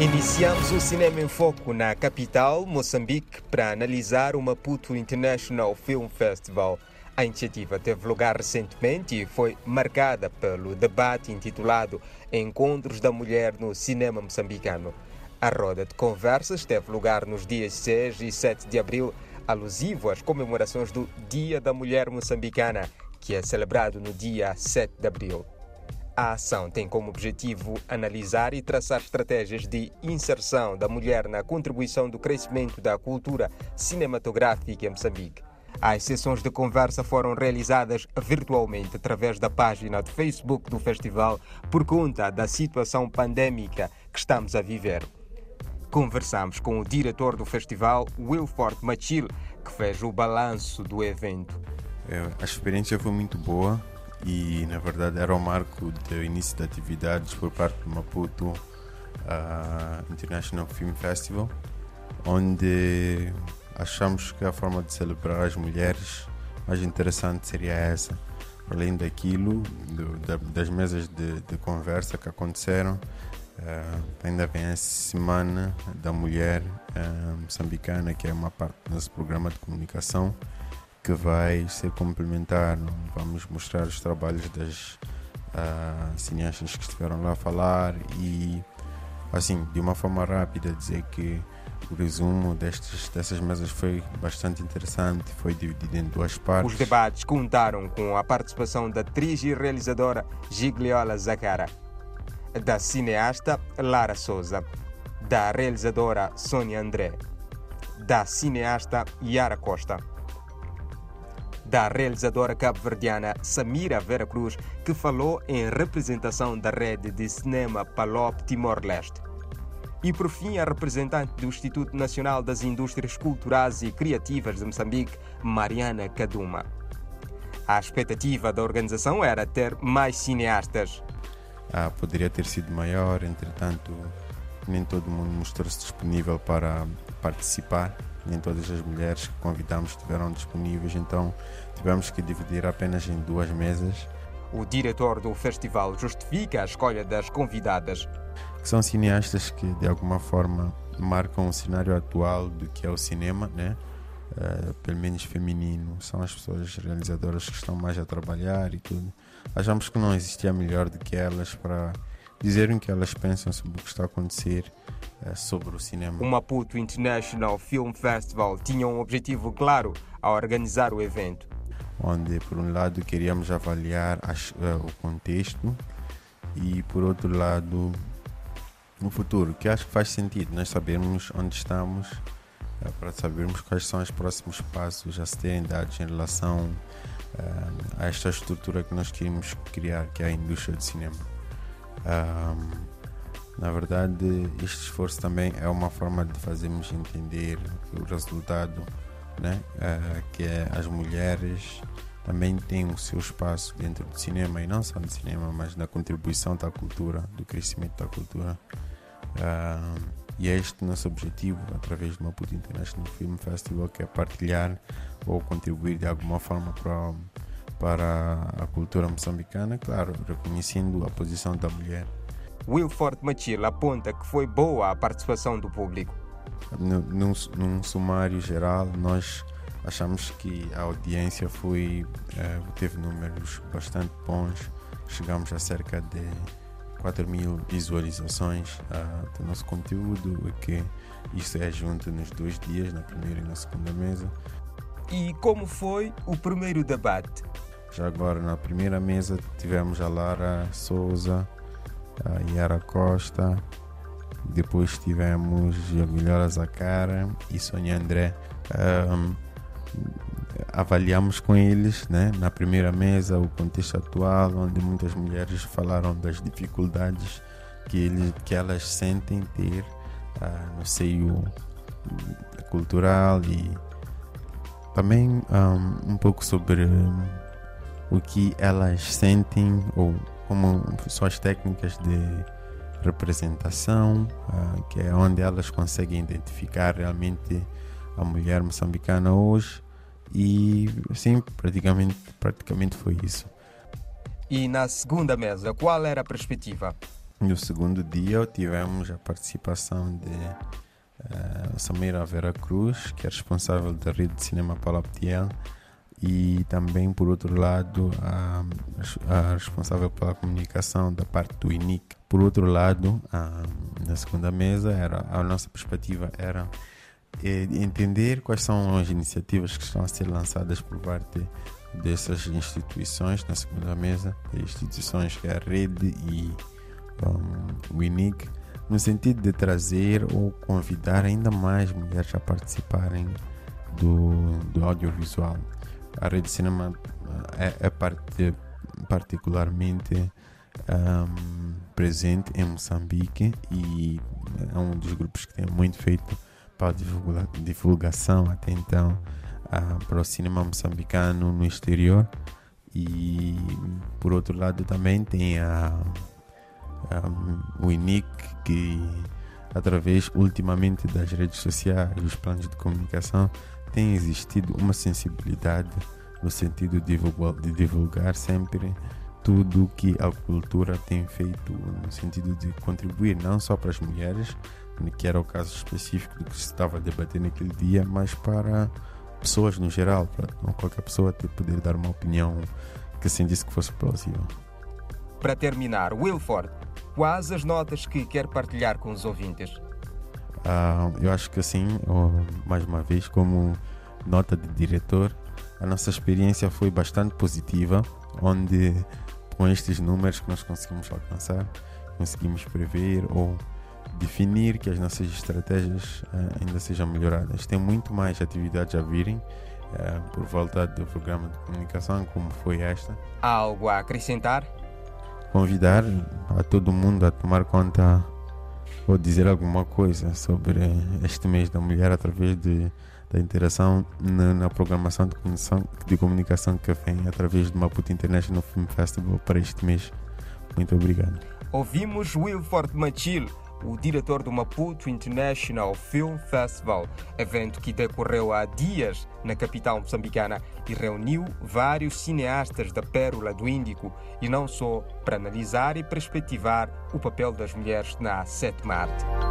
Iniciamos o Cinema em Foco na capital, Moçambique, para analisar o Maputo International Film Festival. A iniciativa teve lugar recentemente e foi marcada pelo debate intitulado Encontros da Mulher no Cinema Moçambicano. A roda de conversas teve lugar nos dias 6 e 7 de abril, alusivo às comemorações do Dia da Mulher Moçambicana, que é celebrado no dia 7 de abril. A ação tem como objetivo analisar e traçar estratégias de inserção da mulher na contribuição do crescimento da cultura cinematográfica em Moçambique. As sessões de conversa foram realizadas virtualmente através da página de Facebook do festival por conta da situação pandêmica que estamos a viver. Conversamos com o diretor do festival, Wilford Machil, que fez o balanço do evento. É, a experiência foi muito boa e na verdade era o marco do início de atividades por parte do Maputo uh, International Film Festival, onde achamos que a forma de celebrar as mulheres mais interessante seria essa. Além daquilo, do, da, das mesas de, de, conversa que aconteceram, uh, ainda vem a Semana da Mulher uh, Moçambicana, que é uma parte do nosso programa de comunicação que vai ser complementar. Vamos mostrar os trabalhos das uh, cineastas que estiveram lá a falar e, assim, de uma forma rápida, dizer que o resumo destes, dessas mesas foi bastante interessante, foi dividido em duas partes. Os debates contaram com a participação da atriz e realizadora Gigliola Zacara, da cineasta Lara Souza, da realizadora Sônia André, da cineasta Yara Costa da realizadora cabo-verdiana Samira Vera Cruz, que falou em representação da rede de cinema Palop Timor-Leste. E por fim, a representante do Instituto Nacional das Indústrias Culturais e Criativas de Moçambique, Mariana Kaduma. A expectativa da organização era ter mais cineastas. Ah, poderia ter sido maior, entretanto, nem todo mundo mostrou-se disponível para participar nem todas as mulheres que convidamos estiveram disponíveis, então tivemos que dividir apenas em duas mesas. O diretor do festival justifica a escolha das convidadas. São cineastas que, de alguma forma, marcam o cenário atual do que é o cinema, né? Uh, pelo menos feminino. São as pessoas realizadoras que estão mais a trabalhar e tudo. Achamos que não existia melhor do que elas para dizerem o que elas pensam sobre o que está a acontecer uh, sobre o cinema. O Maputo International Film Festival tinha um objetivo claro ao organizar o evento. Onde, por um lado, queríamos avaliar as, uh, o contexto e, por outro lado, o futuro, que acho que faz sentido nós sabermos onde estamos uh, para sabermos quais são os próximos passos a serem dados em relação a esta estrutura que nós queremos criar, que é a indústria do cinema. Um, na verdade, este esforço também é uma forma de fazermos entender o resultado, né, uh, que é as mulheres também têm o seu espaço dentro do cinema e não só do cinema, mas na contribuição da cultura, do crescimento da cultura. E é este nosso objetivo através do Maputo International Film Festival, que é partilhar ou contribuir de alguma forma para para a cultura moçambicana, claro, reconhecendo a posição da mulher. Wilford Machila aponta que foi boa a participação do público. Num, num sumário geral, nós achamos que a audiência foi eh, teve números bastante bons. Chegamos a cerca de 4 mil visualizações uh, do nosso conteúdo, que isso é junto nos dois dias, na primeira e na segunda mesa. E como foi o primeiro debate? Já agora na primeira mesa tivemos a Lara Souza, a Yara Costa, depois tivemos a Melhora Zacara e Sonia André. Um, avaliamos com eles né, na primeira mesa o contexto atual, onde muitas mulheres falaram das dificuldades que, eles, que elas sentem ter uh, no seio cultural e também um, um pouco sobre o que elas sentem ou como suas técnicas de representação, uh, que é onde elas conseguem identificar realmente a mulher moçambicana hoje e sim, praticamente, praticamente foi isso. E na segunda mesa, qual era a perspectiva? No segundo dia tivemos a participação de uh, Samira Vera Cruz, que é responsável da rede de cinema Palaptiel, e também, por outro lado, a, a, responsável pela comunicação da parte do INIC. Por outro lado, a, na segunda mesa, era, a nossa perspectiva era é, entender quais são as iniciativas que estão a ser lançadas por parte dessas instituições na segunda mesa, instituições que é a rede e um, o INIC, no sentido de trazer ou convidar ainda mais mulheres a participarem do, do audiovisual. A rede de cinema é, é parte, particularmente um, presente em Moçambique e é um dos grupos que tem muito feito para a divulgação até então uh, para o cinema moçambicano no exterior. E por outro lado também tem a, a, o INIC que através ultimamente das redes sociais e os planos de comunicação tem existido uma sensibilidade no sentido de divulgar, de divulgar sempre tudo que a cultura tem feito no sentido de contribuir não só para as mulheres, que era o caso específico do que se estava a debater naquele dia, mas para pessoas no geral, para qualquer pessoa ter poder dar uma opinião que sentisse que fosse plausível. Para terminar, Wilford, quais as notas que quer partilhar com os ouvintes? Uh, eu acho que assim, mais uma vez, como nota de diretor, a nossa experiência foi bastante positiva, onde com estes números que nós conseguimos alcançar, conseguimos prever ou definir que as nossas estratégias uh, ainda sejam melhoradas. Tem muito mais atividades a virem uh, por volta do programa de comunicação, como foi esta. Há algo a acrescentar? Convidar a todo mundo a tomar conta ou dizer alguma coisa sobre este mês da mulher através de, da interação na, na programação de comunicação, de comunicação que vem através do Maputo International Film Festival para este mês. Muito obrigado. Ouvimos Wilford Machil o diretor do Maputo International Film Festival, evento que decorreu há dias na capital moçambicana e reuniu vários cineastas da Pérola do Índico, e não só para analisar e perspectivar o papel das mulheres na sétima arte.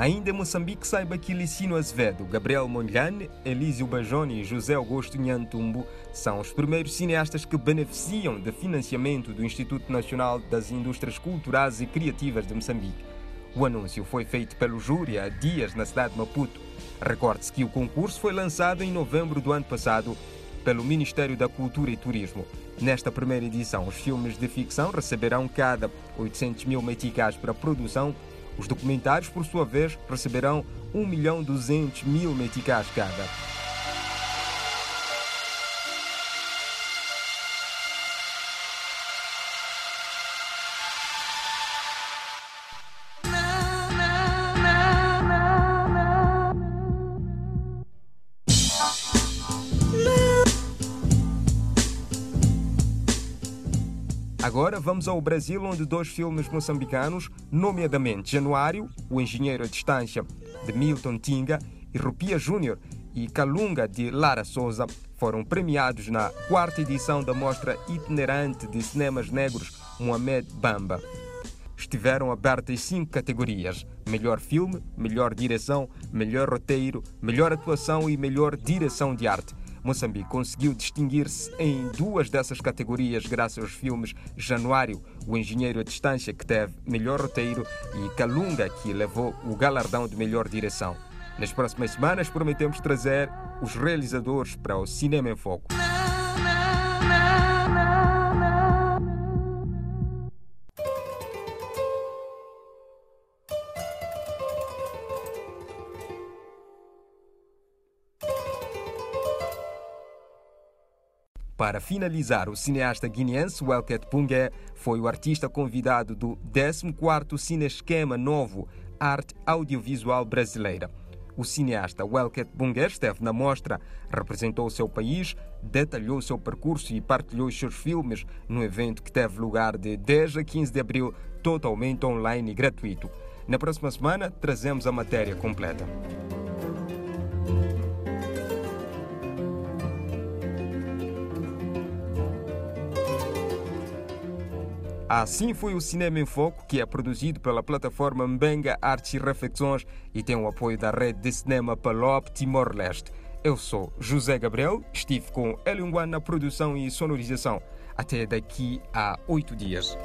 Ainda em Moçambique, saiba que Licino Azevedo, Gabriel Mondlane, Elísio Bajoni e José Augusto Nhantumbo são os primeiros cineastas que beneficiam de financiamento do Instituto Nacional das Indústrias Culturais e Criativas de Moçambique. O anúncio foi feito pelo júri há dias na cidade de Maputo. Recorde-se que o concurso foi lançado em novembro do ano passado pelo Ministério da Cultura e Turismo. Nesta primeira edição, os filmes de ficção receberão cada 800 mil meticais para produção os documentários, por sua vez, receberão 1 milhão 200 mil meticais cada. Agora vamos ao Brasil, onde dois filmes moçambicanos, nomeadamente Januário, O Engenheiro à Distância, de Milton Tinga, e Rupia Júnior e Calunga, de Lara Souza, foram premiados na quarta edição da Mostra Itinerante de Cinemas Negros Mohamed Bamba. Estiveram abertas cinco categorias: melhor filme, melhor direção, melhor roteiro, melhor atuação e melhor direção de arte. Moçambique conseguiu distinguir-se em duas dessas categorias graças aos filmes Januário, O Engenheiro à Distância, que teve melhor roteiro, e Calunga, que levou o galardão de melhor direção. Nas próximas semanas prometemos trazer os realizadores para o Cinema em Foco. Para finalizar, o cineasta guineense Welket Pungue foi o artista convidado do 14º Cinesquema Novo Arte Audiovisual Brasileira. O cineasta Welket Bunge esteve na mostra, representou o seu país, detalhou seu percurso e partilhou os seus filmes no evento que teve lugar de 10 a 15 de abril, totalmente online e gratuito. Na próxima semana, trazemos a matéria completa. Assim foi o Cinema em Foco, que é produzido pela plataforma Mbenga Artes e Reflexões e tem o apoio da rede de cinema Palop Timor-Leste. Eu sou José Gabriel, estive com Elunguan na produção e sonorização. Até daqui a oito dias.